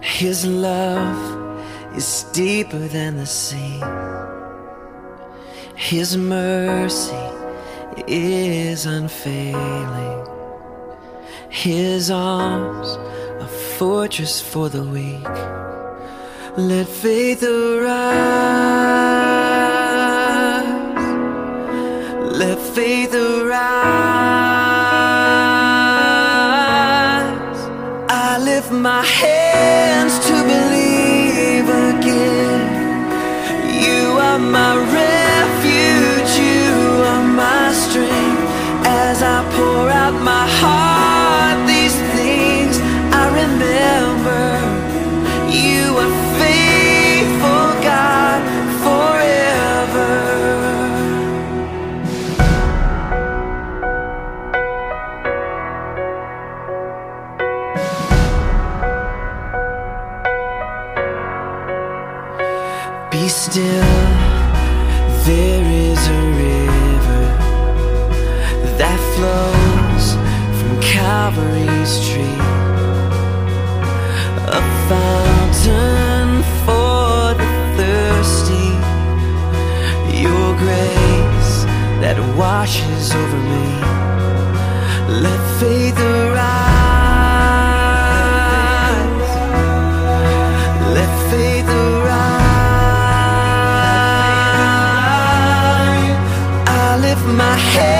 His love is deeper than the sea. His mercy is unfailing. His arms, a fortress for the weak. Let faith arise. Let faith arise. I lift my washes over me. Let faith arise. Let faith arise. I lift my head.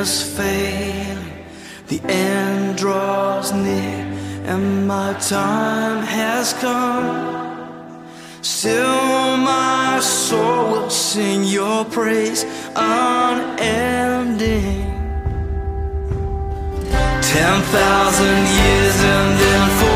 Is failing, the end draws near and my time has come. Still, my soul will sing your praise unending. Ten thousand years and then forevermore.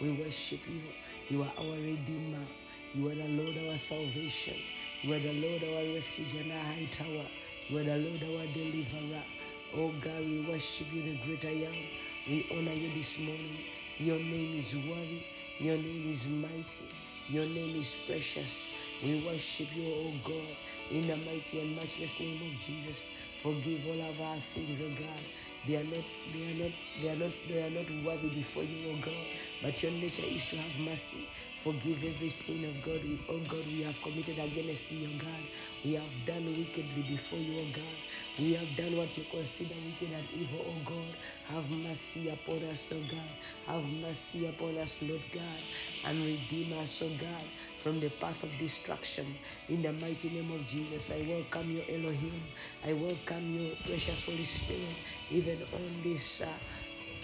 We worship you. You are our Redeemer. You are the Lord our salvation. You are the Lord our refuge and our high tower. You are the Lord our deliverer. Oh God, we worship you, the great I am. We honor you this morning. Your name is worthy. Your name is mighty. Your name is precious. We worship you, oh God, in the mighty and matchless name of Jesus. Forgive all of our sins, oh God. They are not, they are not, they are not, they are not worthy before you, oh God. But your nature is to have mercy. Forgive every sin of God. We, oh God, we have committed against you, oh God. We have done wickedly before you, oh God. We have done what you consider wicked and evil, oh God. Have mercy upon us, oh God. Have mercy upon us, Lord God, and redeem us, oh God, from the path of destruction. In the mighty name of Jesus, I welcome you, Elohim. I welcome you, precious Holy Spirit, even on this. Uh,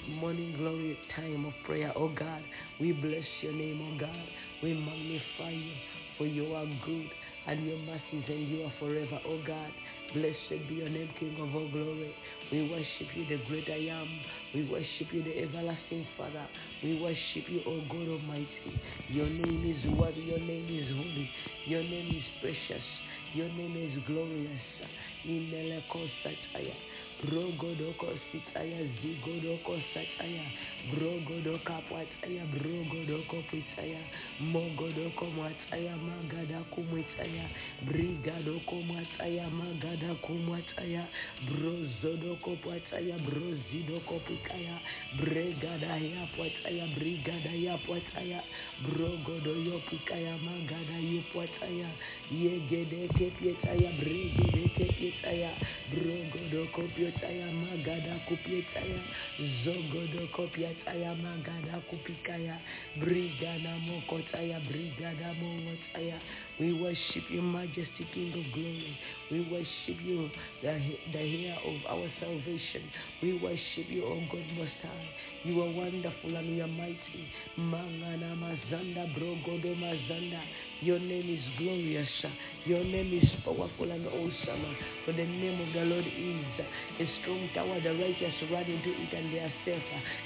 morning glory time of prayer, oh God. We bless your name, oh God. We magnify you, for you are good and your mercies endure forever, oh God. Blessed be your name, King of all glory. We worship you, the great I am. We worship you, the everlasting Father. We worship you, O God Almighty. Your name is worthy, your name is holy, your name is precious, your name is glorious. Brogodoko sitaya zigodoko sataya. Brogodoka pataya. Brogodoko pitaya. Mogodoko mataya. Magadaku mitaya. brigadoko mwatsaya magadako mwatsaya brozodoko pwatsaya brozidoko pikaya bregada ya pwatsaya brigada ya pwatsaya brogodo yo pikaya magada ye pwatsaya yegedeke pyetsaya bregedeke pyetsaya brogodoko pyetsaya magada kupyetsaya zogodoko pyetsaya magada kupikaya brigada mokotsaya brigada momotsaya we worship you, Majesty, King of glory. We worship you, the, the heir of our salvation. We worship you, O God Most High. You are wonderful and you are mighty. Mangana Mazanda Brogodo Mazanda. Your name is glorious. Your name is powerful and awesome. For the name of the Lord is a strong tower. The righteous run into it and they are safe.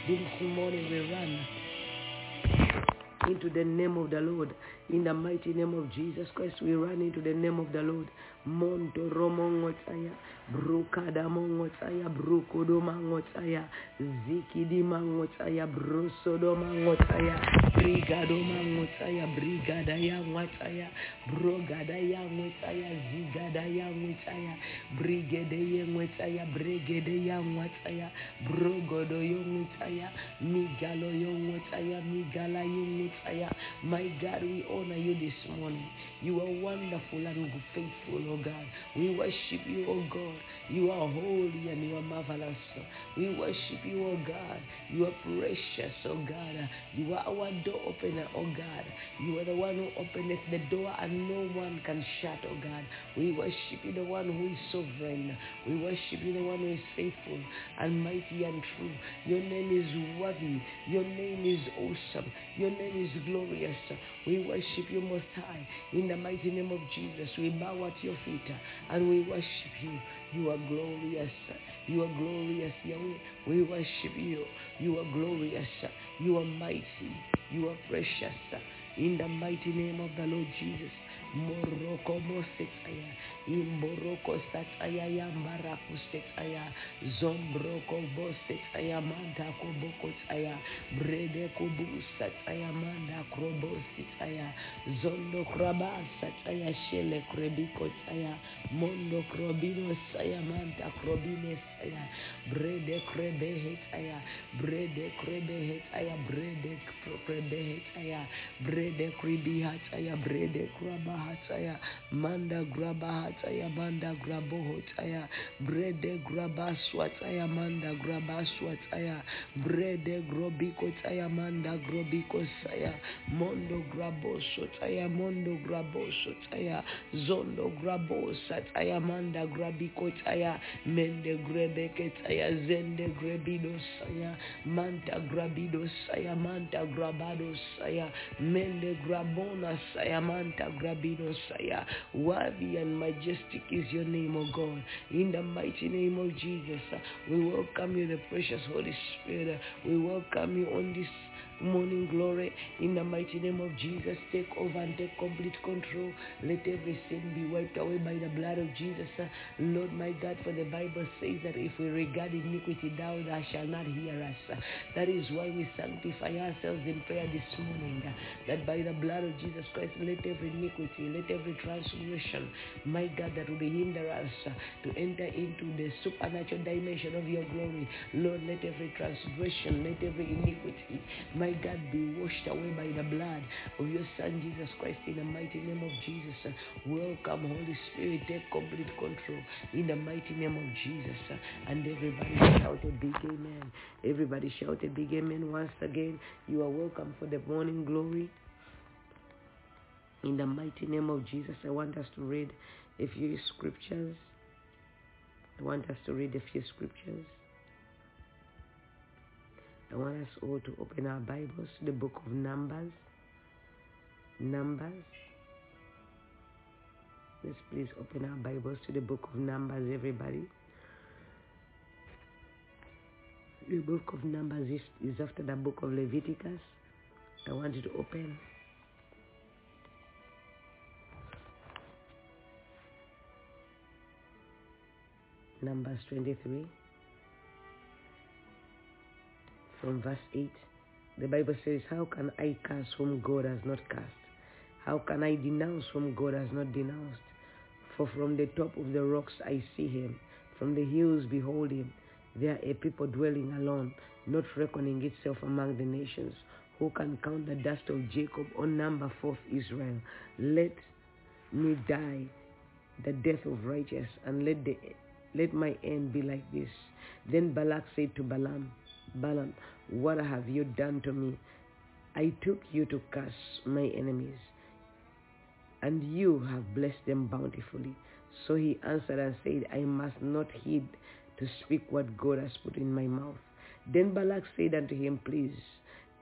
This morning we run into the name of the Lord. In the mighty name of Jesus Christ, we run into the name of the Lord. Monto romongotsaya, brukada mongotsaya, brukodo mangotsaya, zikidi mangotsaya, brusodo mangotsaya, brigado mangotsaya, brigada ya ngotsaya, brogada ya ngotsaya, zigada ya ngotsaya, brigade ya ngotsaya, brigade ya ngotsaya, brogodo yo ngotsaya, migalo yo ngotsaya, migala yo ngotsaya. My God, we honor you this morning. You are wonderful and faithful, oh God. We worship you, oh God. You are holy and you are marvelous. We worship you, oh God. You are precious, oh God. You are our door opener, oh God. You are the one who openeth the door and no one can shut, oh God. We worship you, the one who is sovereign. We worship you, the one who is faithful and mighty and true. Your name is worthy. Your name is awesome. Your name is glorious. We worship you most high. In the mighty name of Jesus, we bow at your feet uh, and we worship you. You are glorious. Uh, you are glorious, Yahweh. We worship you. You are glorious. Uh, you are mighty. You are precious. In the mighty name of the Lord Jesus. Moroko mosetaya, imboroko sataya yambaraku setaya, zombroko bosetaya manda koboko tsaya, brede kubu sataya manda krobo sitaya, zondo kraba sataya shele krebiko tsaya, mondo krobino saya manda krobine saya, brede krebe hetaya, brede krebe hetaya, brede krebe hetaya, brede kribi hataya, brede kraba manda graba hataya manda grabo hotaya brede graba swataya manda graba swataya brede grobiko taya manda grobiko saya mondo grabo sotaya mondo grabo sotaya zondo grabo sataya manda grabiko taya mende grebeke taya zende grebido saya manta grabido saya manta grabado saya mende grabona saya manta grabido saya worthy and majestic is your name o god. In the mighty name of jesus we welcome you the precious holy spirit. We welcome you on this morning glory in the mighty name of Jesus. Take over and take complete control. Let every sin be wiped away by the blood of Jesus. Lord my God, for the Bible says that if we regard iniquity, thou thou shalt not hear us. That is why we sanctify ourselves in prayer this morning. That by the blood of Jesus Christ, let every iniquity, let every transgression, my God, that will hinder us to enter into the supernatural dimension of your glory. Lord, let every transgression, let every iniquity, my God, be washed away by the blood of your Son Jesus Christ in the mighty name of Jesus. Welcome, Holy Spirit, take complete control in the mighty name of Jesus. And everybody shout a big amen. Everybody shout a big amen once again. You are welcome for the morning glory. In the mighty name of Jesus, I want us to read a few scriptures. I want us to read a few scriptures. I want us all to open our Bibles to the book of Numbers. Numbers. Let's please open our Bibles to the book of Numbers, everybody. The book of Numbers is, is after the book of Leviticus. I want you to open. Numbers 23 from verse 8. The Bible says, How can I curse whom God has not cursed? How can I denounce whom God has not denounced? For from the top of the rocks I see him, from the hills behold him. There are a people dwelling alone, not reckoning itself among the nations. Who can count the dust of Jacob or number forth Israel? Let me die the death of righteous, and let the let my end be like this. Then Balak said to Balaam, Balaam, what have you done to me? I took you to curse my enemies, and you have blessed them bountifully. So he answered and said, I must not heed to speak what God has put in my mouth. Then Balak said unto him, Please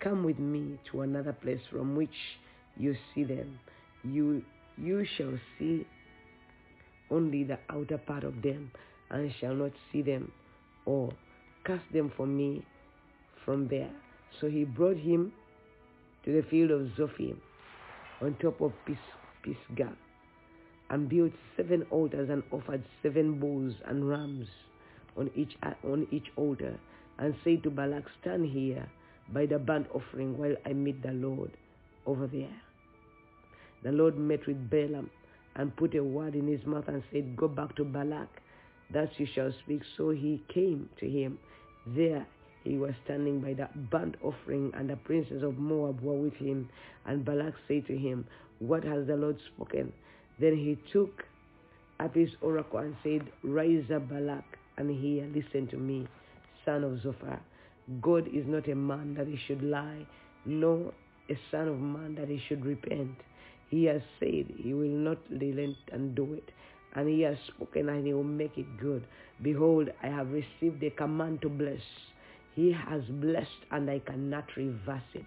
come with me to another place from which you see them. You you shall see only the outer part of them, and shall not see them, or cast them for me from there. So he brought him to the field of Zophim on top of Pis- Pisgah and built seven altars and offered seven bulls and rams on each on each altar and said to Balak, Stand here by the burnt offering while I meet the Lord over there. The Lord met with Balaam and put a word in his mouth and said, Go back to Balak, thus you shall speak. So he came to him. There he was standing by the burnt offering, and the princes of Moab were with him. And Balak said to him, What has the Lord spoken? Then he took up his oracle and said, Rise up, Balak, and hear, listen to me, son of Zophar. God is not a man that he should lie, nor a son of man that he should repent. He has said he will not relent and do it. And he has spoken and he will make it good. Behold, I have received a command to bless. He has blessed and I cannot reverse it.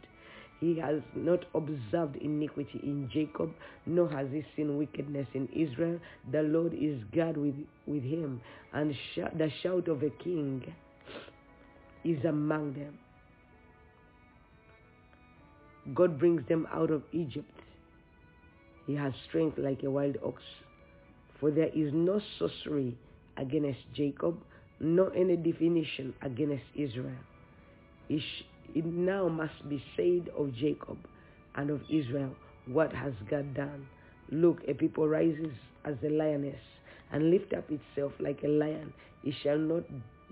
He has not observed iniquity in Jacob, nor has he seen wickedness in Israel. The Lord is God with, with him, and sh- the shout of a king is among them. God brings them out of Egypt. He has strength like a wild ox. For there is no sorcery against Jacob, nor any divination against Israel. It now must be said of Jacob and of Israel, what has God done? Look, a people rises as a lioness and lift up itself like a lion. It shall not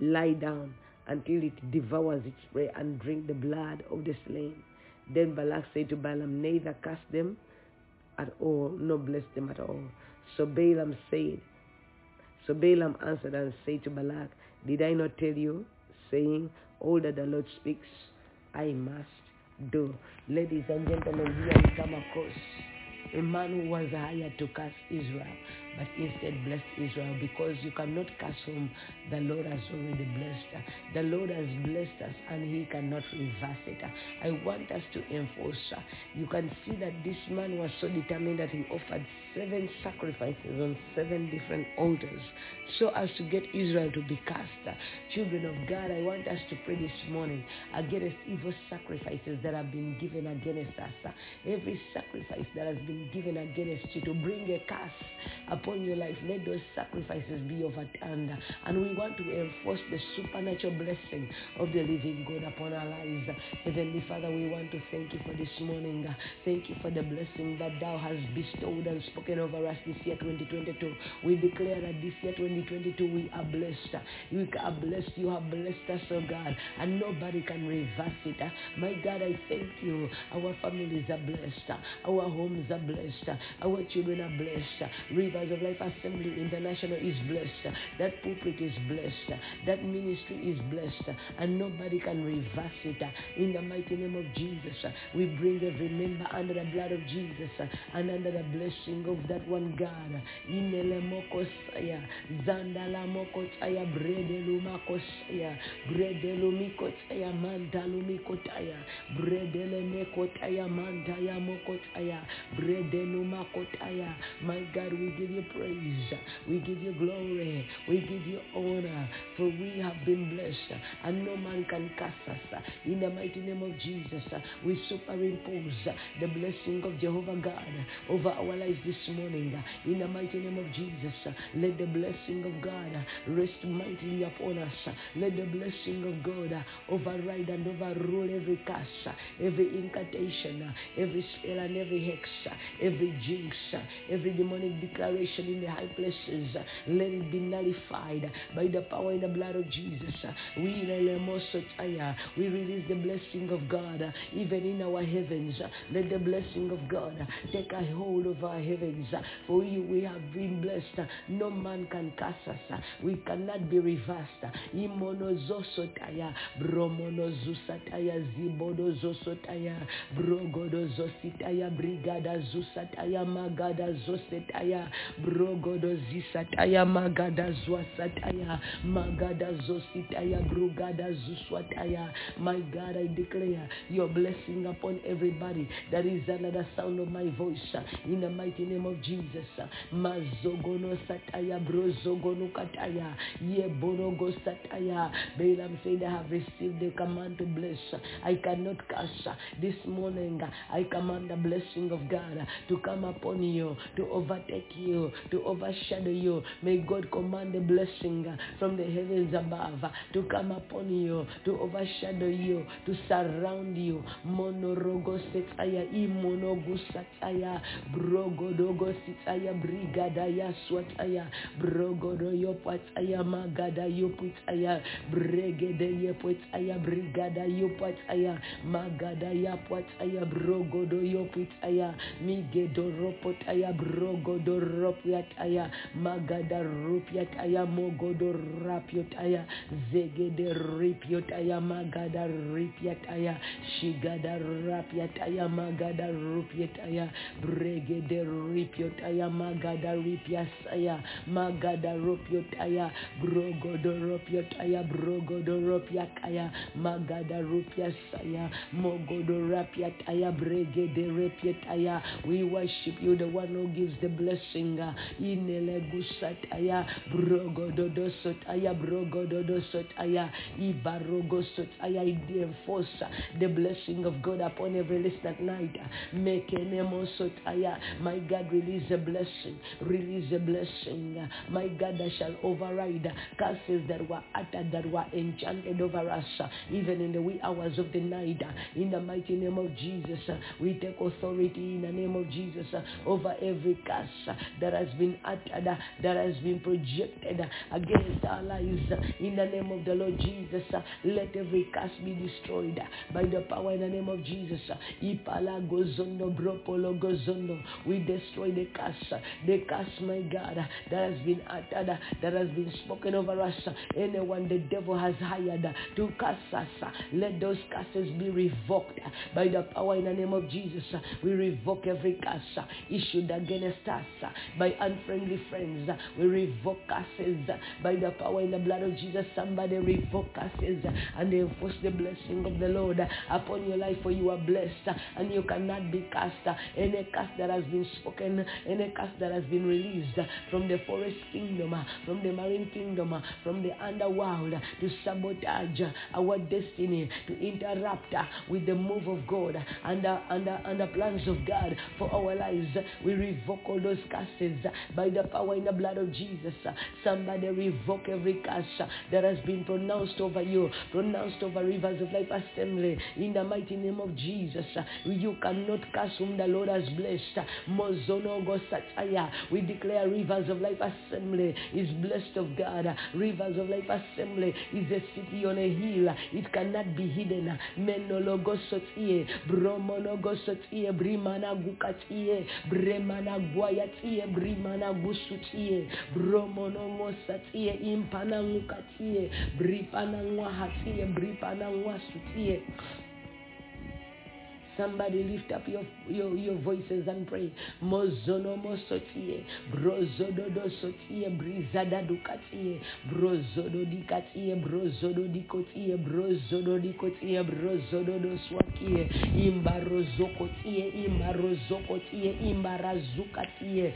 lie down until it devours its prey and drink the blood of the slain. Then Balak said to Balaam, Neither cast them at all, nor bless them at all. So Balaam said, So Balaam answered and said to Balak, Did I not tell you, saying, All that the Lord speaks, I must do. Ladies and gentlemen, here we come across a man who was hired to curse Israel, but instead blessed Israel because you cannot curse whom the Lord has already blessed. The Lord has blessed us and he cannot reverse it. I want us to enforce. You can see that this man was so determined that he offered seven sacrifices on seven different altars so as to get Israel to be cast. Children of God, I want us to pray this morning against evil sacrifices that have been given against us. Every sacrifice that has been given against you to bring a curse upon your life, let those sacrifices be overturned. And we want to enforce the supernatural blessing of the living God upon our lives. Heavenly Father, we want to thank you for this morning. Thank you for the blessing that thou hast bestowed and spoken over us this year 2022. We declare that this year 2022 we are blessed. We are blessed. You have blessed us, oh God, and nobody can reverse it. My God, I thank you. Our families are blessed. Our homes are blessed. Our children are blessed. Rivers of Life Assembly International is blessed. That pulpit is blessed. That ministry is blessed. And nobody can reverse it. In the mighty name of Jesus, we bring every member under the blood of Jesus and under the blessing of that one God. Inele mokosaya, zandala mokotaya, bredelu makosaya, bredelu mikotaya, mandalu mikotaya, bredele mekotaya, mandaya mokotaya, bredelu makotaya. My God, we give you praise. We give you glory. We give you honor. For we have been blessed and no man can cast us. In the mighty name of Jesus, we superimpose the blessing of Jehovah God over our lives this morning. In the mighty name of Jesus, let the blessing of God rest mightily upon us. Let the blessing of God override and overrule every curse, every incantation, every spell and every hex, every jinx, every demonic declaration limitation in the high places. Let it be nullified by the power in the blood of Jesus. We we release the blessing of God even in our heavens. Let the blessing of God take a hold of our heavens. For you, we have been blessed. No man can curse us. We cannot be reversed. Imono zosotaya, bromono zusataya, zibodo zosotaya, brogodo zisataya, magada zwasataya, magada zositaya, brugada zuswataya. My God, I declare your blessing upon everybody that is the sound of my voice. Uh, in the mighty name of Jesus. Uh, mazogono sataya, brozogono kataya, yebonogo sataya. Balaam said, I have received the command to bless. I cannot curse. This morning, uh, I command the blessing of God to come upon you, to overtake you, to overshadow you. May God command the blessing from the heavens above to come upon you, to overshadow you, to surround you. Monorogo setaya, imonogu sataya, brogodogo sitaya, brigadaya swataya, brogodo yopataya, magada yoputaya, bregede yoputaya, brigada yopataya, magada yapataya, brogodo yoputaya, migedo ropotaya, brogodo ropiataya, magada rupiataya, mogodo rapiotaya, zegede ripiotaya, magada ripiataya, shigada rapiataya, magada rupiataya, bregede ripiotaya, magada ripiasaya, magada rupiotaya, brogodo rupiotaya, brogodo rupiakaya, magada rupiasaya, mogodo rapiataya, bregede repiataya. We worship you, the one who gives the blessing. Inele gusataya, brogodo dosotaya, brogodo dosotaya, ibarogo sotaya. I enforce the blessing of God upon every listener night. Mekenemo sotaya. My God, release a blessing. Release a blessing. My God, that shall override curses that were uttered, that were enchanted over us, even in the wee hours of the night. In the mighty name of Jesus, we take authority in the name of Jesus over every curse that has been uttered, uh, that has been projected uh, against our lives. In the name of the Lord Jesus, uh, let every curse be destroyed by the power in the name of Jesus. We destroy the curse, the curse, my God, that has been uttered, that has been spoken over us. Anyone the devil has hired to curse us, let those curses be revoked by the power in the name of Jesus. We revoke every curse issued against us by unfriendly friends. We revoke curses by the power in the blood of Jesus. Somebody revoke curses and enforce the blessing of the Lord upon your life, for you are blessed and you cannot be cast. Any curse that has been spoken, any curse that has been released from the forest kingdom, from the marine kingdom, from the underworld to sabotage our destiny, to interrupt with the move of God and the, and, the, and the plans of God for our lives. We revoke all those curses by the power in the blood of Jesus. Somebody revoke every curse that has been pronounced over you, pronounced over Rivers of Life Assembly in the mighty name of Jesus. You cannot curse whom the Lord has blessed. Mozono Gosataya. We declare Rivers of Life Assembly is blessed of God. Rivers of Life Assembly is a city on a hill. It cannot be hidden. Menologosotie, Bromonogosotie, Brimana Gukatie, Bremana Guayatie, Brimana Gusutie, Bromonomosatie, Impana Ngukatie, Bripana Nguahatie, Bripana Nguasutie. Somebody lift up your, your, your voices and pray. Mozono mosotie, brozodo sotie, brizada dukatie, brozodo dikatie, brozodo dikotie, brozodo dikotie, brozodo do swakie, imbarozokotie, imbarozokotie, imbarazukatie,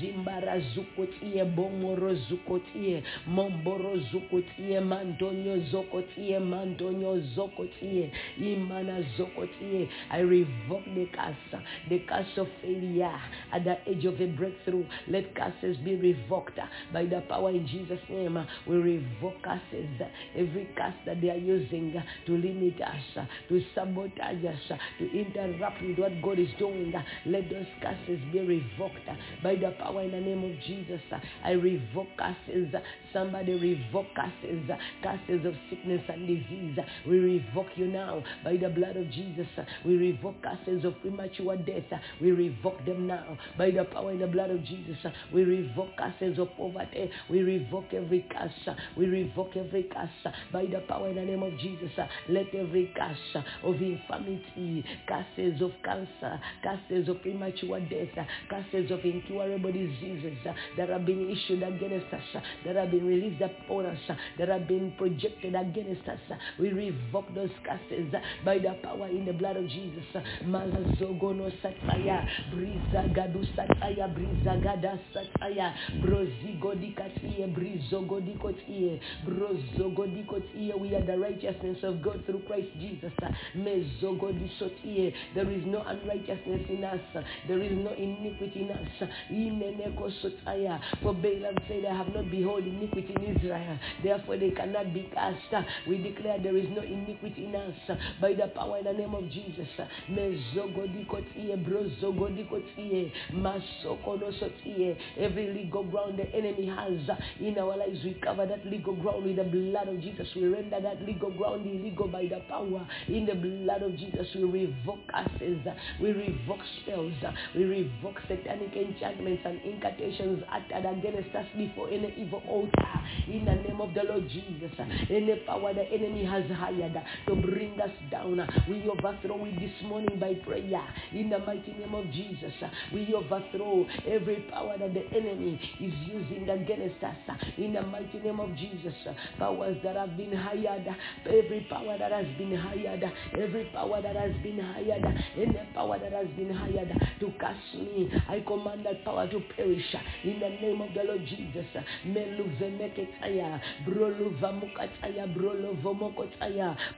zimbarazukotie, bomorozukotie, momborozukotie, mandonyo zokotie, mandonyo zokotie, imana zokotie. I revoke the curse, the curse of failure at the edge of a breakthrough. Let curses be revoked by the power in Jesus' name. We revoke curses, every curse that they are using to limit us, to sabotage us, to interrupt with what God is doing. Let those curses be revoked by the power in the name of Jesus. I revoke curses. Somebody revoke curses, curses of sickness and disease. We revoke you now by the blood of Jesus. We revoke curses of premature death. We revoke them now by the power in the blood of Jesus. We revoke curses of poverty. We revoke every curse. We revoke every curse by the power in the name of Jesus. Let every curse of infirmity, curses of cancer, curses of premature death, curses of incurable diseases that have been issued against us, that have been released upon us, that have been projected against us. We revoke those curses by the power in the blood of Jesus. Malazogono sataya, briza gadu sataya, briza gada sataya, brozigodikatie, brizogodikotie, brozogodikotie. We are the righteousness of God through Christ Jesus. Mezogodisotie. There is no unrighteousness in us. There is no iniquity in us. Inenekosotaya. For Balaam said, I have not beheld iniquity in Israel. Therefore they cannot be cast. We declare there is no iniquity in us by the power in the name of Jesus. Mezogodikotie, brozogodikotie, masokonosotie. Every legal ground the enemy has uh, in our lives, we cover that legal ground with the blood of Jesus. We render that legal ground illegal by the power in the blood of Jesus. We revoke curses, uh, we revoke spells, uh, we revoke satanic enchantments and incantations uttered against us before any evil altar in the name of the Lord Jesus. Any power the enemy has hired to bring us down, we overthrow it this morning by prayer in the mighty name of Jesus. We overthrow every power that the enemy is using against us in the mighty name of Jesus. Powers that have been hired, every power that has been hired, every power that has been hired, any power that has been hired to cast me, I command that power to perish in the name of the Lord Jesus.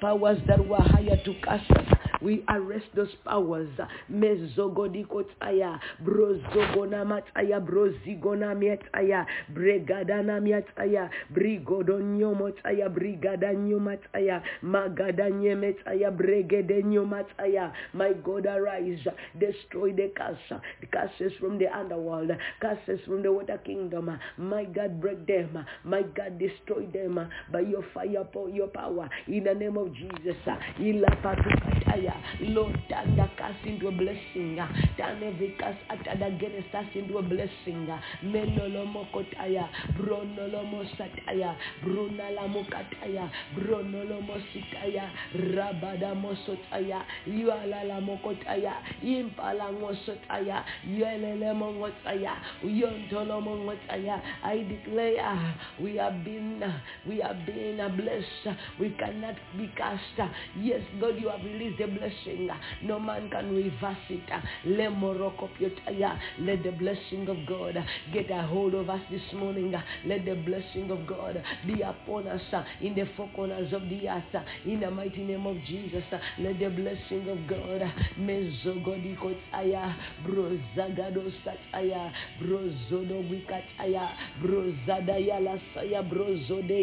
Powers that were hired to cast us, we arrest those powers. Mezogodikotaya, brozogonamataya, brozigonamiataya, bregadanamiataya, brigodonyomotaya, brigadanyomataya, magadanyemetaya, bregedenyomataya. My God, arise, destroy the curse, the curses from the underworld, curses from the water kingdom. My God, break them. My God, destroy them by your fire, your power. In the name of Jesus. Ilapatukataya. Lord, turn the curse into a blessing. Turn every curse uttered against us into a blessing. Ah. Menolomokotaya. Bronolomosataya. Brunalamokataya. Bronolomositaya. Rabadamosotaya. Yualalamokotaya. Impalangosotaya. Yelelemongotaya. Yontolomongotaya. I declare ah, we have been ah, we have been a blessed. We cannot be cast. Yes, God, you have released the blessing. No man can reverse it. Lemorokopyotaya. Let the blessing of God get a hold of us this morning. Let the blessing of God be upon us in the four corners of the earth. In the mighty name of Jesus, let the blessing of God mezogodikotaya brozagado sataya brozodo wikataya brozadaya lasaya brozode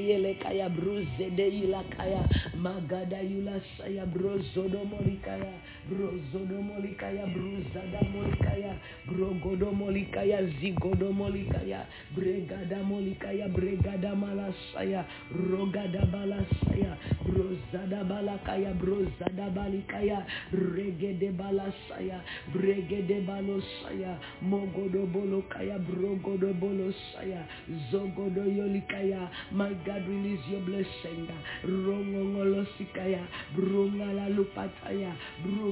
yelekaya brozede yilakaya magada yulasaya brozodo molikaya brozodo molikaya brozada molikaya brogodo molikaya zigodo molikaya bregada molikaya bregada malasaya rogada balasaya brozada balakaya brozada balikaya regede balasaya bregede balosaya mogodo bolokaya brogodo bolosaya zogodo yolikaya my God release your blessing. Rongongolosikaya brungala lupataya brungala lupataya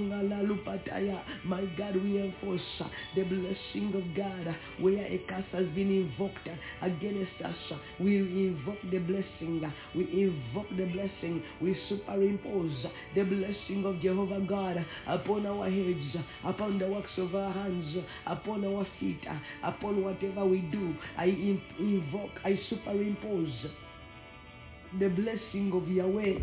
my God we enforce uh, the blessing of God uh, where a curse has been invoked uh, against us we invoke the blessing we invoke the blessing we superimpose the blessing of Jehovah God upon our heads upon the works of our hands upon our feet upon whatever we do I invoke I superimpose the blessing of Yahweh.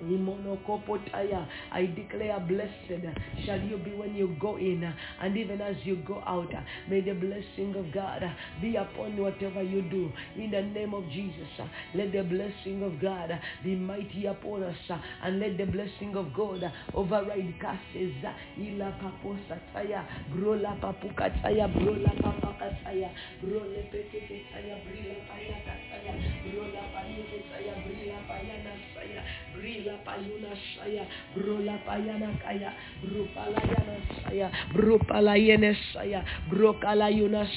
I declare blessed shall you be when you go in and even as you go out. May the blessing of God be upon whatever you do. In the name of Jesus, let the blessing of God be mighty upon us and let the blessing of God override curses. Ila paposataya, brola papukataya, brola papakataya, brole pekeketaya, brila payakataya, brola payeketaya, brila payanasaya, brila payuna saya, brola payana kaya, brupalayana saya, brupalayene saya, brokalayuna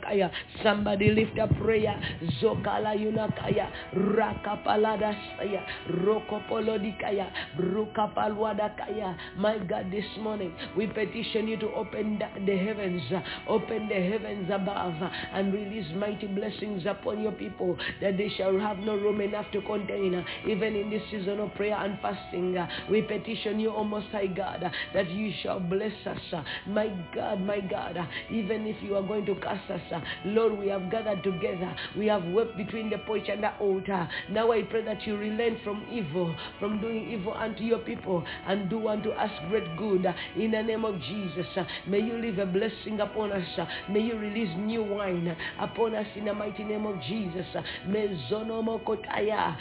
kaya. Somebody lift a prayer. Zokala yunakaya, rakapalada saya, rokopolodikaya, brukapalwadakaya. My God, this morning we petition you to open the, heavens, open the heavens above, and release mighty blessings upon your people that they shall have no room enough to contain. Uh, Even in this season of prayer and fasting, uh, we petition you, O Most High God, uh, that you shall bless us. uh, My God, my God, uh, even if you are going to cast us, uh, Lord, we have gathered together. We have wept between the porch and the altar. Now I pray that you relent from evil, from doing evil unto your people, and do unto us great good. uh, In the name of Jesus, uh, may you leave a blessing upon us. uh, May you release new wine uh, upon us in the mighty name of Jesus. uh, Mezonomo kotaya,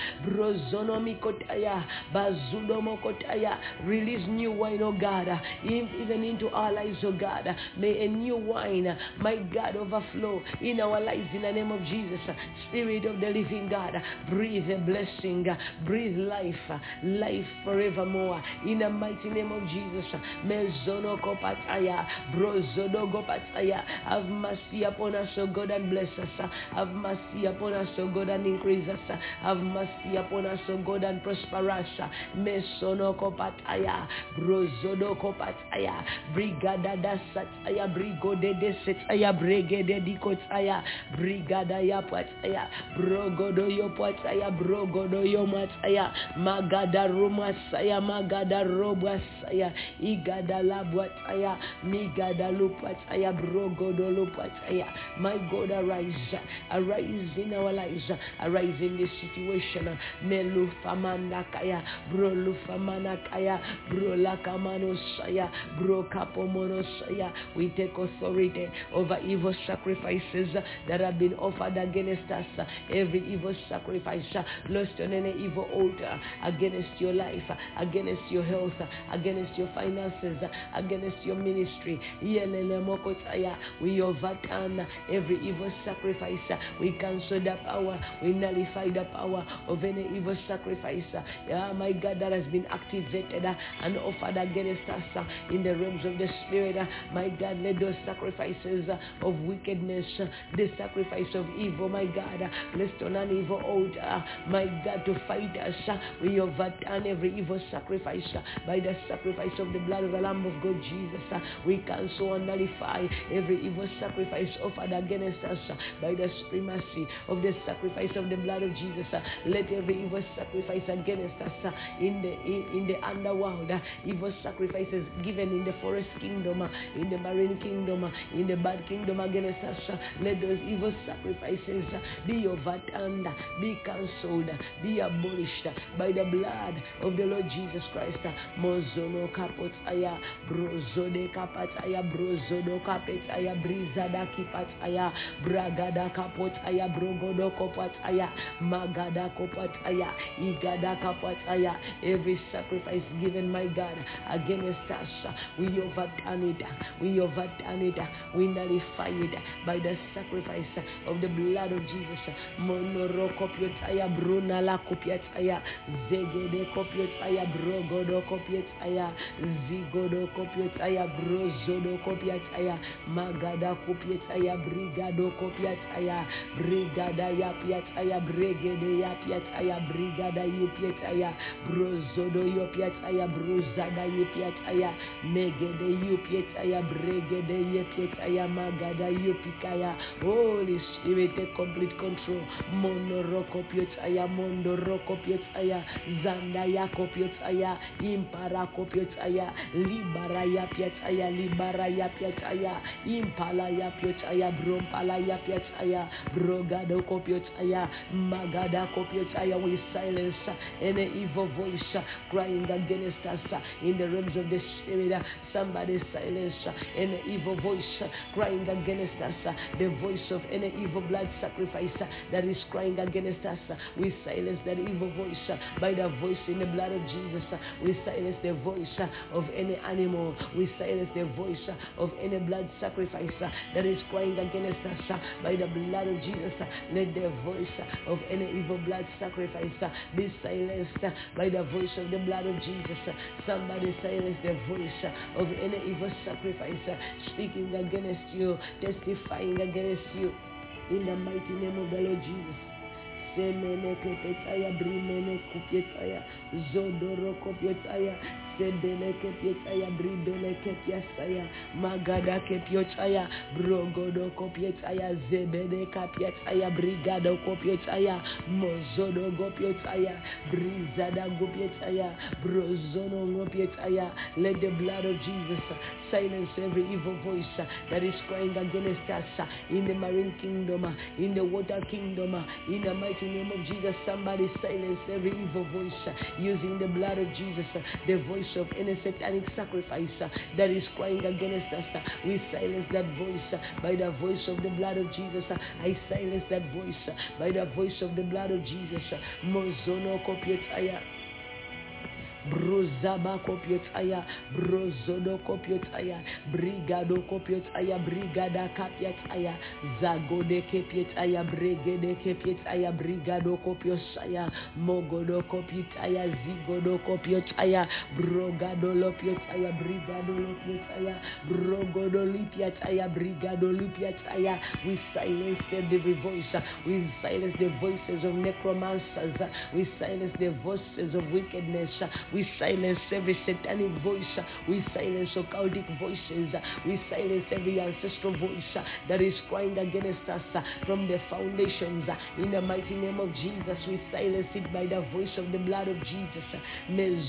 Release new wine, oh God, even into our lives, oh God. May a new wine, my God, overflow in our lives in the name of Jesus. Spirit of the living God, breathe a blessing, breathe life, life forevermore. In the mighty name of Jesus, Mezono kopataya, brozodo kopataya. Have mercy upon us, O God, and bless us. Have mercy upon us, O God, and increase us. Have mercy upon us, O God, and prosper us. uh, Mesono kopataya, brozodo kopataya, brigada da sataya, brigode de setaya, bregede dikotaya, brigada ya pataya, brogodo yo pataya, brogodo yo mataya, magada rumasaya, magada robasaya, igada labwataya, migada lupataya, brogodo lupataya. My God, arise, arise in our lives, arise in this situation. Melufamanakaya, bro lufamanakaya, bro lakamanosaya, bro kapomonosaya. We take authority over evil sacrifices that have been offered against us. Every evil sacrifice lost on any evil altar against your life, against your health, against your finances, against your ministry. We overturn every evil sacrifice. We cancel the power. We nullify the power of any evil sacrifice. Yeah, my God, that has been activated and offered against us in the realms of the spirit. My God, let those sacrifices of wickedness, the sacrifice of evil, my God, placed on an evil altar, my God, to fight us. We overturn every evil sacrifice by the sacrifice of the blood of the Lamb of God, Jesus. We cancel and nullify every evil sacrifice offered against us by the supremacy of the sacrifice of the blood of Jesus. Let every evil sacrifice against us uh, in the in, in the underworld, uh, evil sacrifices given in the forest kingdom, uh, in the marine kingdom, uh, in the bad kingdom against us. Uh, let those evil sacrifices uh, be overturned, be cancelled, be abolished by the blood of the Lord Jesus Christ. Mozono kapotaya, brozode kapataya, brozodo magada. Every sacrifice given, my God, against us, we overturn it, we overturn it, we nullify it by the sacrifice of the blood of Jesus. Monoro kopiotaya, brunala kopiotaya, zegede kopiotaya, brogodo kopiotaya, zigodo kopiotaya, brozodo kopiotaya, magada kopiotaya, brigado kopiotaya, brigada yapiataya, bregede yapiataya, brigada yapiataya, brozodo yapiataya, brozada yapiataya, megede yapiataya, bregede yapiataya, magada yapikaya. Holy Spirit, take complete control. Monoroko piotaya, mondoroko piotaya, zandaya kopiotaya, impara kopiotaya, libara ya piotaya, libara ya piotaya, impala ya piotaya, brompala ya piotaya, brogado kopiotaya, magada kopiotaya. We silence any evil voice crying against us in the realms of the spirit. Somebody silence any evil voice crying against us, the voice of any evil blood sacrifice that is crying against us. We silence that evil voice by the voice in the blood of Jesus. We silence the voice of any animal. We silence the voice of any blood sacrifice that is crying against us by the blood of Jesus. Let the voice of any evil blood sacrifice be silenced by the voice of the blood of Jesus. Somebody silence the voice of any evil sacrifice speaking against you, testifying against you. In the mighty name of the Lord Jesus. Semene kepetaya brimene kupetaya zodoro kopetaya sedele kepetaya bridele kepiasaya magada kepiotaya brogodo kopietaya zebede kapietaya brigado kopietaya mozodo gopietaya brizada gopietaya brozono gopietaya let the blood of Jesus silence every evil voice uh, that is crying against us uh, in the marine kingdom, uh, in the water kingdom, uh, in the mighty name of Jesus. Somebody silence every evil voice uh, using the blood of Jesus, uh, the voice of any satanic sacrifice that is crying against us. We silence that voice by the voice of the blood of Jesus. I silence that voice by the voice of the blood of Jesus. Mozono kopietaya. Brozaba kopiotaya, brozodo kopiotaya, brigado kopiotaya, brigada kapiotaya, zagode kepiotaya, bregede kepiotaya, brigado kopiosaya, mogodo kopiotaya, zigodo kopiotaya, brogado lopiotaya, brigado lopiotaya, brogodo lipiataya, brigado lipiataya. We silence every voice. We silence the voices of necromancers. We silence the voices of wickedness. We silence every satanic voice. We silence occultic voices. We silence every ancestral voice that is crying against us from the foundations. In the mighty name of Jesus, we silence it by the voice of the blood of Jesus. We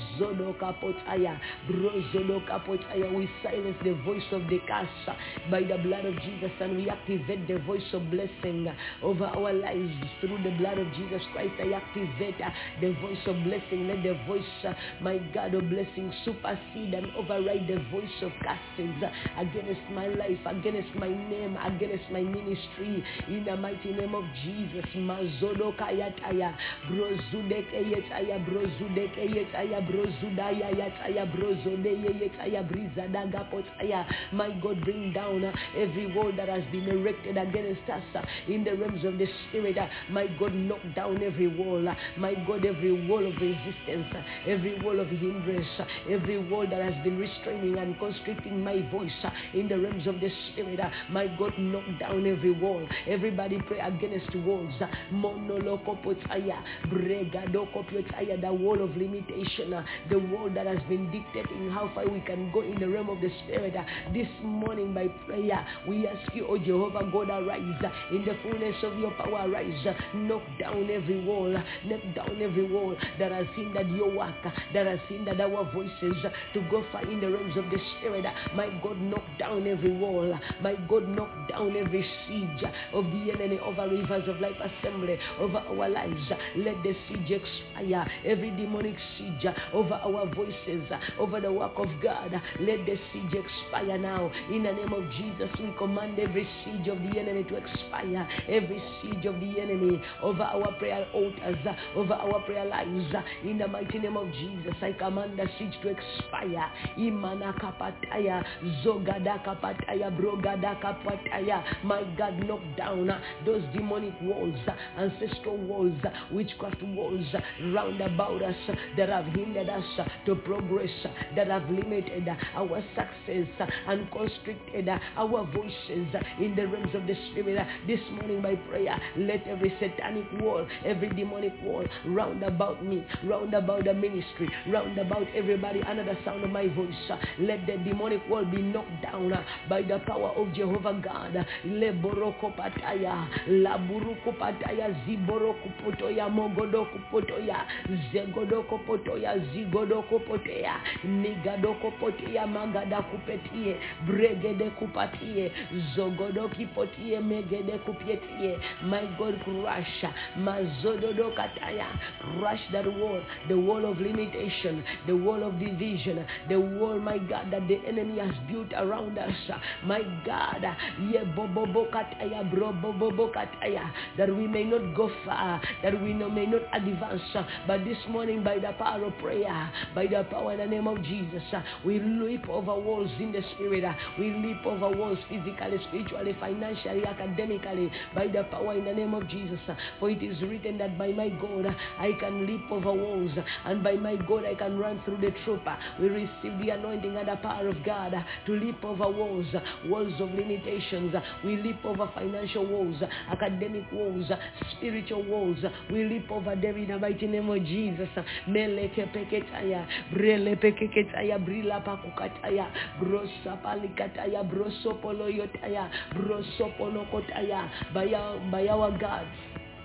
silence the voice of the curse by the blood of Jesus and we activate the voice of blessing over our lives through the blood of Jesus Christ. I activate the voice of blessing. Let the voice, my God, of blessing supersede and override the voice of castings against my life, against my name, against my ministry. In the mighty name of Jesus. Mazodo kayataya, brozudeke yetaya, brozudeke yetaya, brozudaya yataya, brozode yetaya, brizadaga potaya. My God, bring down every wall that has been erected against us in the realms of the spirit. My God, knock down every wall. My God, every wall of resistance, every wall of hindrance, every wall that has been restraining and constricting my voice uh, in the realms of the spirit. uh, My God, knock down every wall. Everybody pray against walls. uh, Monolokopotaya, bregadokopotaya, The wall of limitation, the wall that has been dictating how far we can go in the realm of the spirit. This morning, by prayer, we ask you, oh Jehovah God, arise in the fullness of your power. Arise, knock down every wall, knock down every wall that has hindered your work, that has hindered our voices to go far in the realms of the spirit. My God, knock down every wall. My God, knock down every siege of the enemy over rivers of life assembly, over our lives. Let the siege expire. Every demonic siege over our voices, over the work of God. Let the siege expire now. In the name of Jesus, we command every siege of the enemy to expire. Every siege of the enemy over our prayer altars, over our prayer lives. In the mighty name of Jesus, I command the siege to expire. Imana kapataya, zogada kapataya, brogada kapataya. My God, knock down uh, those demonic walls, uh, ancestral walls, uh, witchcraft walls uh, round about us uh, that have hindered us uh, to progress, that have limited our success and constricted our voices in the realms of the spirit. This morning, by prayer, let every satanic wall, every demonic wall round about me, round about the ministry, round about everybody under the sound of my voice. Let the demonic world be knocked down by the power of Jehovah God. Leboroko pataya, laburuko pataya, ziboroko potoya, mogodoko potoya, zegodoko potoya, zigodoko poteya, nigadoko poteya, magada kupetie, bregede kupatie, zogodoki potie, megede kupietie. My God, crush, mazododo kataya, crush that wall, the wall of the wall of division, the wall, my God, that the enemy has built around us. My God, that we may not go far, that we may not advance. But this morning, by the power of prayer, by the power in the name of Jesus, we leap over walls in the spirit. We leap over walls physically, spiritually, financially, academically, by the power in the name of Jesus. For it is written that by my God I can leap over walls, and by my God I can run through the troop. We receive the anointing and the power of God to leap over walls, walls of limitations. We leap over financial walls, academic walls, spiritual walls. We leap over them in the mighty name of Jesus. Meleke peketaya, brele peketaya, brila pakukataya, brosa palikataya, broso poloyotaya, broso polokotaya, by our, by our God.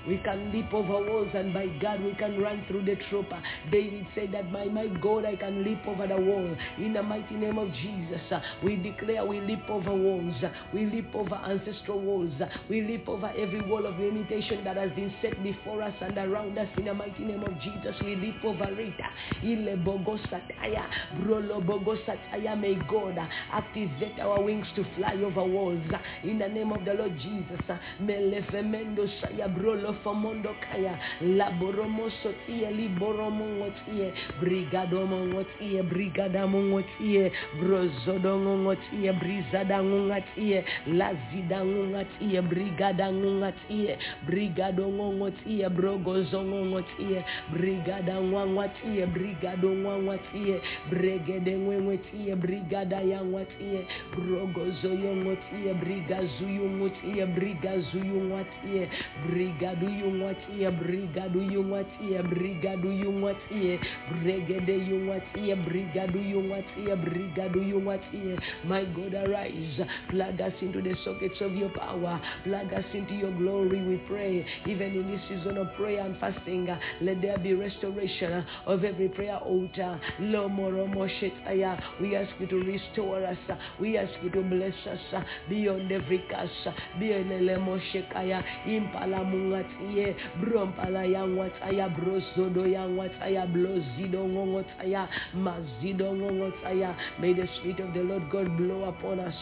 We can leap over walls, and by God we can run through the troop. David said that by my God I can leap over the wall. In the mighty name of Jesus, uh, we declare we leap over walls. We leap over ancestral walls. We leap over every wall of limitation that has been set before us and around us. In the mighty name of Jesus, we leap over it. May God activate our wings to fly over walls. In the name of the Lord Jesus, uh, brolo fomondo kaya laboromo sotie liboromo ngotie brigado ngotie brigada ngotie brozodo ngotie brizada ngotie lazida ngotie brigada ngotie brigado ngotie brogozo ngotie brigada ngotie brigado ngotie bregede ngotie brigada ya ngotie brogozo brigazu ngotie brigazu ngotie brigadu yungwatie brigadu yungwatie brigadu yungwatie bregede yungwatie brigadu yungwatie brigadu yungwatie my god arise. Plug us into the sockets of your power. Plug us into your glory we pray. Even in this season of prayer and fasting let there be restoration of every prayer altar. We ask you to restore us. We ask you to bless us beyond every curse. Beyond elemoshekaya impala mungatie brompala yangwataya brozodo yangwataya blozido ngongotaya mazido ngongotaya may the spirit of the lord god blow upon us.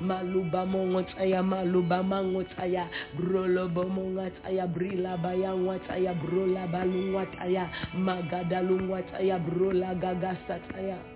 Maluba mongotaya maluba mangotaya brolobo mongataya brilaba yangwataya brolaba lungwataya magada lungwataya brola gagasataya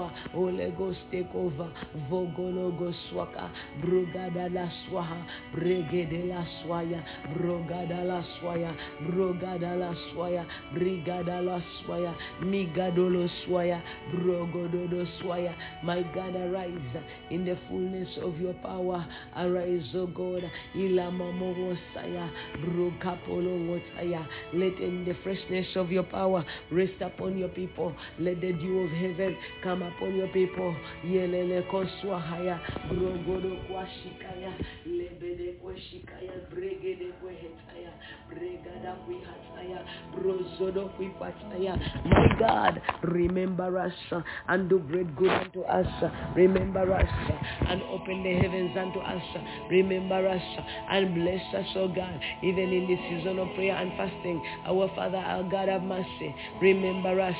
swa Holy Ghost take over. Vogologo swaka Brugada la swaha Bregede la swaya Brogada la swaya Brogada la swaya Brigada la swaya Migadolo swaya Brogododo swaya. My God arise in the fullness of your power. Arise O God. Ilamamogo saya Brokapolo ngotaya Let in the freshness of your power rest upon your people. Let the dew of heaven come upon your people. Yelele lebede bregede bregada brozodo. My God, remember us and do great good unto us. Remember us and open the heavens unto us. Remember us and bless us, oh God, even in this season of prayer and fasting. Our Father, our God, have mercy. Remember us.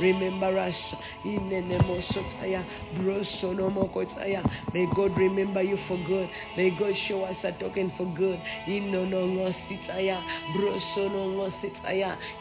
Remember us in the name. May God remember you for good. May God show us a token for good.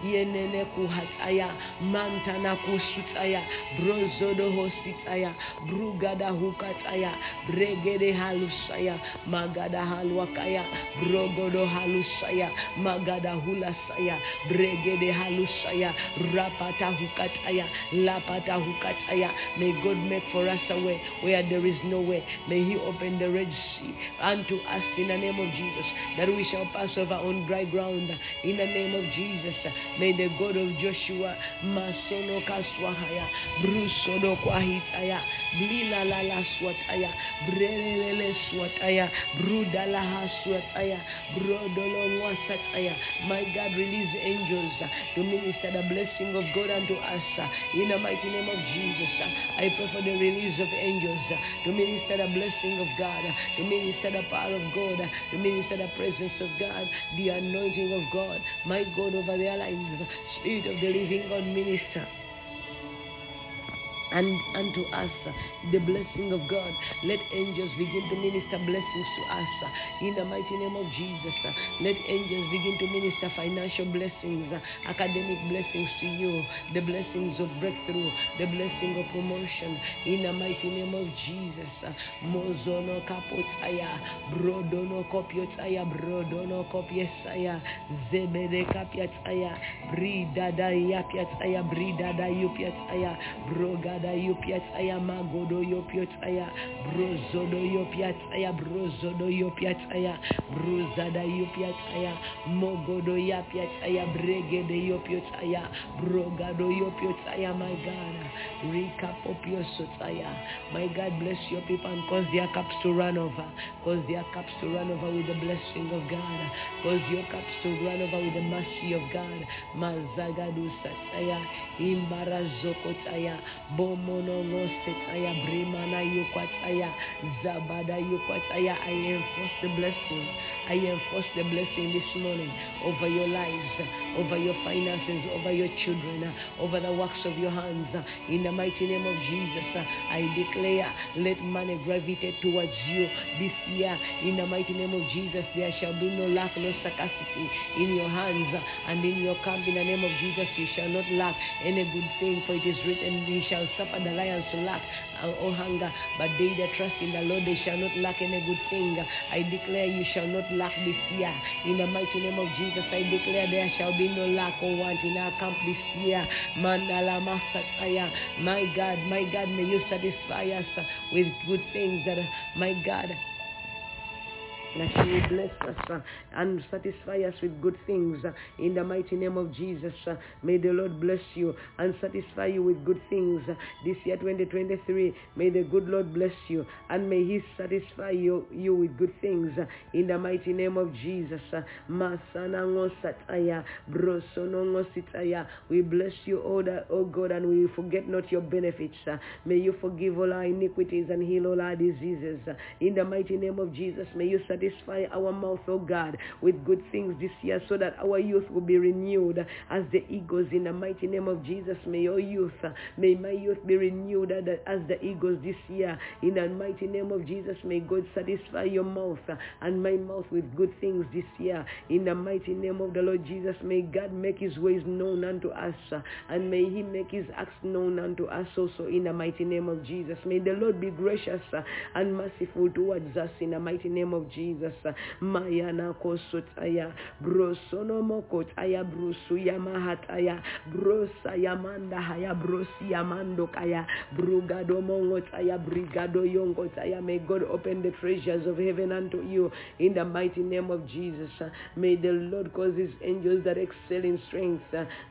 Yenene Kuhataya, Mantana Kusutaya, Brozodo Hositaya, Brugada Hukataya, Bregede Halusaya, Magada Halwakaya, Brogodo Halusaya, Magada Hulasaya, Bregede Halusaya, Rapata Hukataya, Lapata Hukataya. May God make for us a way where there is no way. May He open the Red Sea unto us in the name of Jesus, that we shall pass over on dry ground in the name of Jesus. May the God of Joshua, Masono Kaswahaya, Brusodo Kwahitaya, Blila Lala Swataya, Brelele Swataya, Brudalaha Swataya, Brodolo Mwasataya. My God, release angels to minister the blessing of God unto us in the mighty name of Jesus. I pray for the release of angels to minister the blessing of God, to minister the power of God, to minister the presence of God, the anointing of God. My God, over their lives, Spirit of the living God, minister and unto us the blessing of God. Let angels begin to minister blessings to us in the mighty name of Jesus. Let angels begin to minister financial blessings, academic blessings to you, the blessings of breakthrough, the blessing of promotion in the mighty name of Jesus. Mozono kapotaya, brodono kopiotaya, brodono kopiesaya, zebede kapiataya, bridada yapiataya, bridada yupiataya, brogada yupiataya, magodo yupiataya, brozodo yupiataya, brozodo yupiataya, bruzada yupiataya, mogodo yapiataya, bregede yupiataya, brogado yupiataya, my God, rikapopiosotaya. My God bless your people and cause their cups to run over, cause their cups to run over with the blessing of God, cause your cups to run over with the mercy of God. Mazagadu sataya, imbarazokotaya, bomonongosetaya, brimana yukwataya, zabada yukwataya. I enforce the blessing. I enforce the blessing this morning over your lives, over your finances, over your children, over the works of your hands. In the mighty name of Jesus, I declare, let money gravitate towards you this year. In the mighty name of Jesus, there shall be no lack, no scarcity in your hands and in your camp. In the name of Jesus, you shall not lack any good thing, for it is written, You shall suffer the lions to lack or hunger, but they that trust in the Lord, they shall not lack any good thing. I declare you shall not lack this year. In the mighty name of Jesus, I declare there shall be no lack or want in our camp this year. My God, my God, may you satisfy us with good things that, my God, that you will bless us uh, and satisfy us with good things uh, in the mighty name of Jesus. uh, may the Lord bless you and satisfy you with good things this year 2023. May the good Lord bless you and may He satisfy you, you with good things in the mighty name of Jesus. We bless you, O, God, and we forget not your benefits. May you forgive all our iniquities and heal all our diseases. In the mighty name of Jesus, may you satisfy our mouth, O God, with good things this year so that our youth will be renewed as the eagles. In the mighty name of Jesus, may your youth, may my youth be renewed as the- eagles this year. In the mighty name of Jesus, may God satisfy your mouth and my mouth with good things this year. In the mighty name of the Lord Jesus, may God make his ways known unto us and may he make his acts known unto us also in the mighty name of Jesus. May the Lord be gracious and merciful towards us in the mighty name of Jesus. Uh, Mayana kosotaya, brosono mokotaya, brusu yamahataya, brosa yamanda haya, brosi yamando kaya, brugado mongotaya, brigado yongotaya. May God open the treasures of heaven unto you in the mighty name of Jesus. May the Lord cause his angels that excel in strength.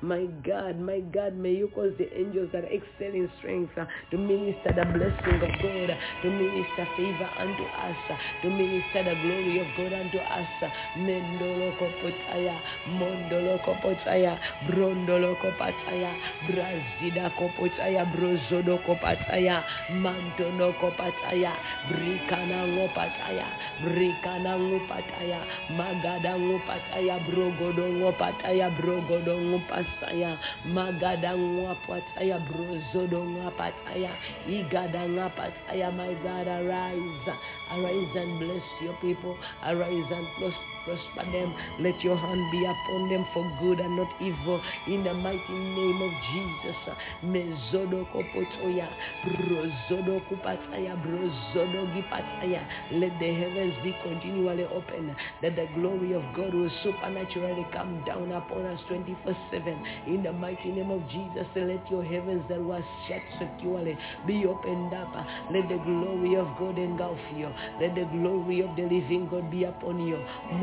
My God, my God, may you cause the angels that excel in strength to minister the blessing of God, to minister favor unto us, to minister the glory glory of God unto us. Mendolo kopotaya, mondolo kopotaya, brondolo kopataya, brazida kopotaya, brozodo kopataya, mantono kopataya, brikana ngopataya, brikana ngopataya, magada ngopataya, brogodo ngopataya, brogodo ngopasaya, magada ngopataya, brozodo ngopataya, igada ngopataya, my God, arise, arise and bless your people, arise and bless prosper them. Let your hand be upon them for good and not evil. In the mighty name of Jesus. Mezodo kopotoya, brozodo kupataya, brozodo gipataya. Let the heavens be continually open, that the glory of God will supernaturally come down upon us 24 7. In the mighty name of Jesus, let your heavens that were shut securely be opened up. Let the glory of God engulf you. Let the glory of the living God be upon you.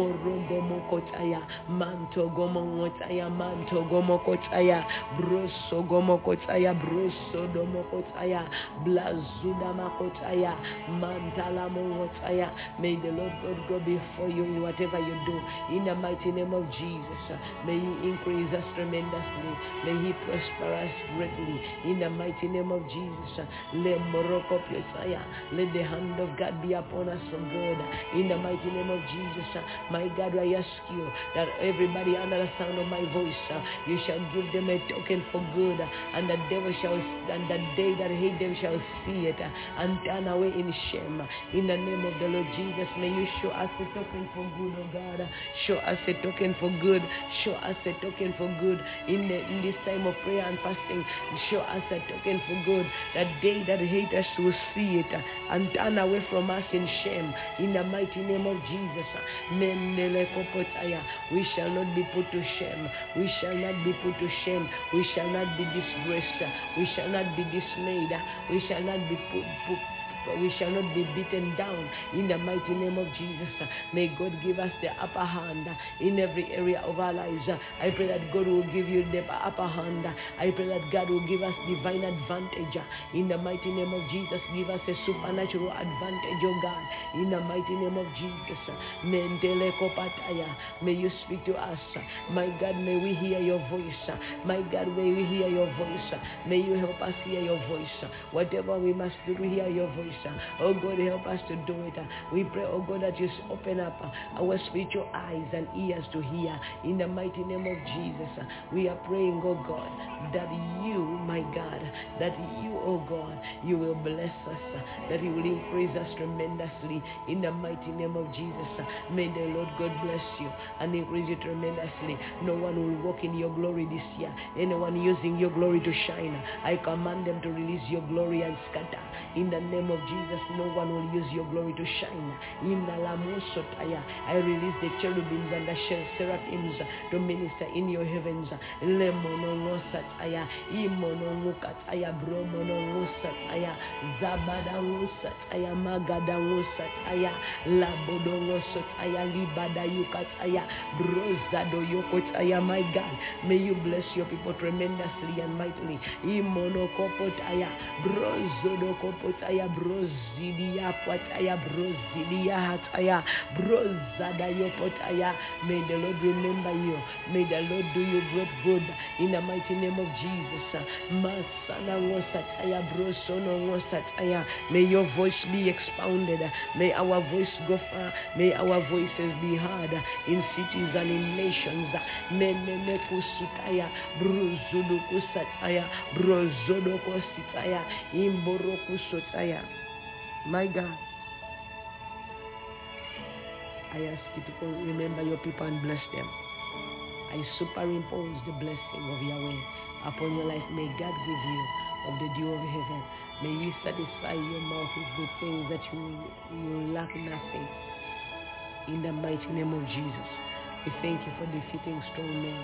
Morogo mokotaya, manto gomo ngotaya, manto gomo kotaya, broso gomo kotaya, broso domo kotaya, blazuda makotaya, mantala mongotaya. May the Lord God go before you in whatever you do. In the mighty name of Jesus, may He increase us tremendously. May He prosper us greatly. In the mighty name of Jesus, let Morocco let the hand of God be upon us for good. In the mighty name of Jesus, my God, I ask you that everybody under the sound of my voice, uh, you shall give them a token for good, uh, and the devil shall, and the day that hate them shall see it uh, and turn away in shame. In the name of the Lord Jesus, may you show us a token for good, oh God. Show us a token for good. Show us a token for good in, the, in this time of prayer and fasting. Show us a token for good. The day that hate us will see it uh, and turn away from us in shame. In the mighty name of Jesus. Mendele kopotaya. We shall not be put to shame. We shall not be put to shame. We shall not be disgraced. We shall not be dismayed. We shall not be put, put we shall not be beaten down in the mighty name of Jesus. May God give us the upper hand in every area of our lives. I pray that God will give you the upper hand. I pray that God will give us divine advantage in the mighty name of Jesus. Give us a supernatural advantage, oh God, in the mighty name of Jesus. May you speak to us. My God, may we hear your voice. My God, may we hear your voice. May you help us hear your voice. Whatever we must do hear your voice. Oh God, help us to do it. We pray, oh God, that you open up our spiritual eyes and ears to hear. In the mighty name of Jesus, we are praying, oh God, that you, my God, that you, oh God, you will bless us, that you will increase us tremendously. In the mighty name of Jesus, may the Lord God bless you and increase you tremendously. No one will walk in your glory this year. Anyone using your glory to shine, I command them to release your glory and scatter. In the name of Jesus, no one will use your glory to shine. I release the cherubims and the seraphims to minister in your heavens. Zabadangosataya, Magadangosataya, Labodongosotaya, Libadayukataya, Brozado Yokotaya, my God. May you bless your people tremendously and mightily. Imonokopotaya, Brozodokopotaya, Brozidia Potaya, Brozidia Hataya, Brozada Yopotaya. May the Lord remember you. May the Lord do you great good in the mighty name of Jesus. Masana Ngosataya, Brosono Ngosataya. May your voice be expounded. May our voice go far. May our voices be heard in cities and in nations. Menene kusutaya, Bruzudu kusataya, Brozodo kusitaya, Imboro kusutaya. My God, I ask you to remember your people and bless them. I superimpose the blessing of Yahweh upon your life. May God give you of the dew of heaven. May you satisfy your mouth with good things that you, you lack nothing. In the mighty name of Jesus, we thank you for defeating strong men.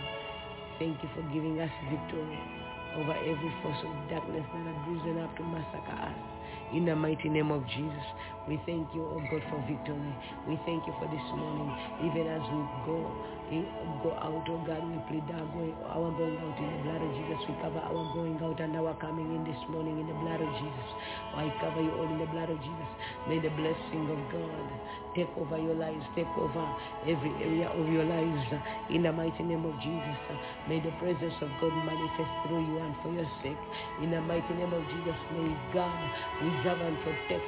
Thank you for giving us victory over every force of darkness that had risen up to massacre us. In the mighty name of Jesus, we thank you, oh God, for victory. We thank you for this morning, even as we go eh, go out, oh God, we plead our going, our going out in the blood of Jesus. We cover our going out and our coming in this morning in the blood of Jesus. I cover you all in the blood of Jesus. May the blessing of God take over your lives, take over every area of your lives in the mighty name of Jesus. May the presence of God manifest through you and for your sake. In the mighty name of Jesus, may God preserve and protect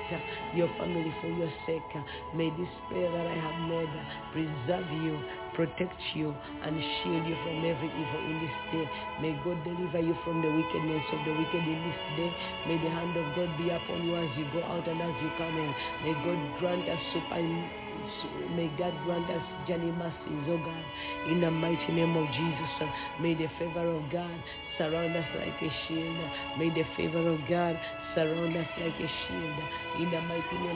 your family for your sake. May this prayer that I have made preserve you, protect you, and shield you from every evil in this day. May God deliver you from the wickedness of the wicked in this day. May the hand of God be upon you as you go out and as you come in. May God grant us super may God grant us journey mercies, oh God, in the mighty name of Jesus. May the favor of God surround us like a shield. May the favor of God surround us like a shield. In the mighty name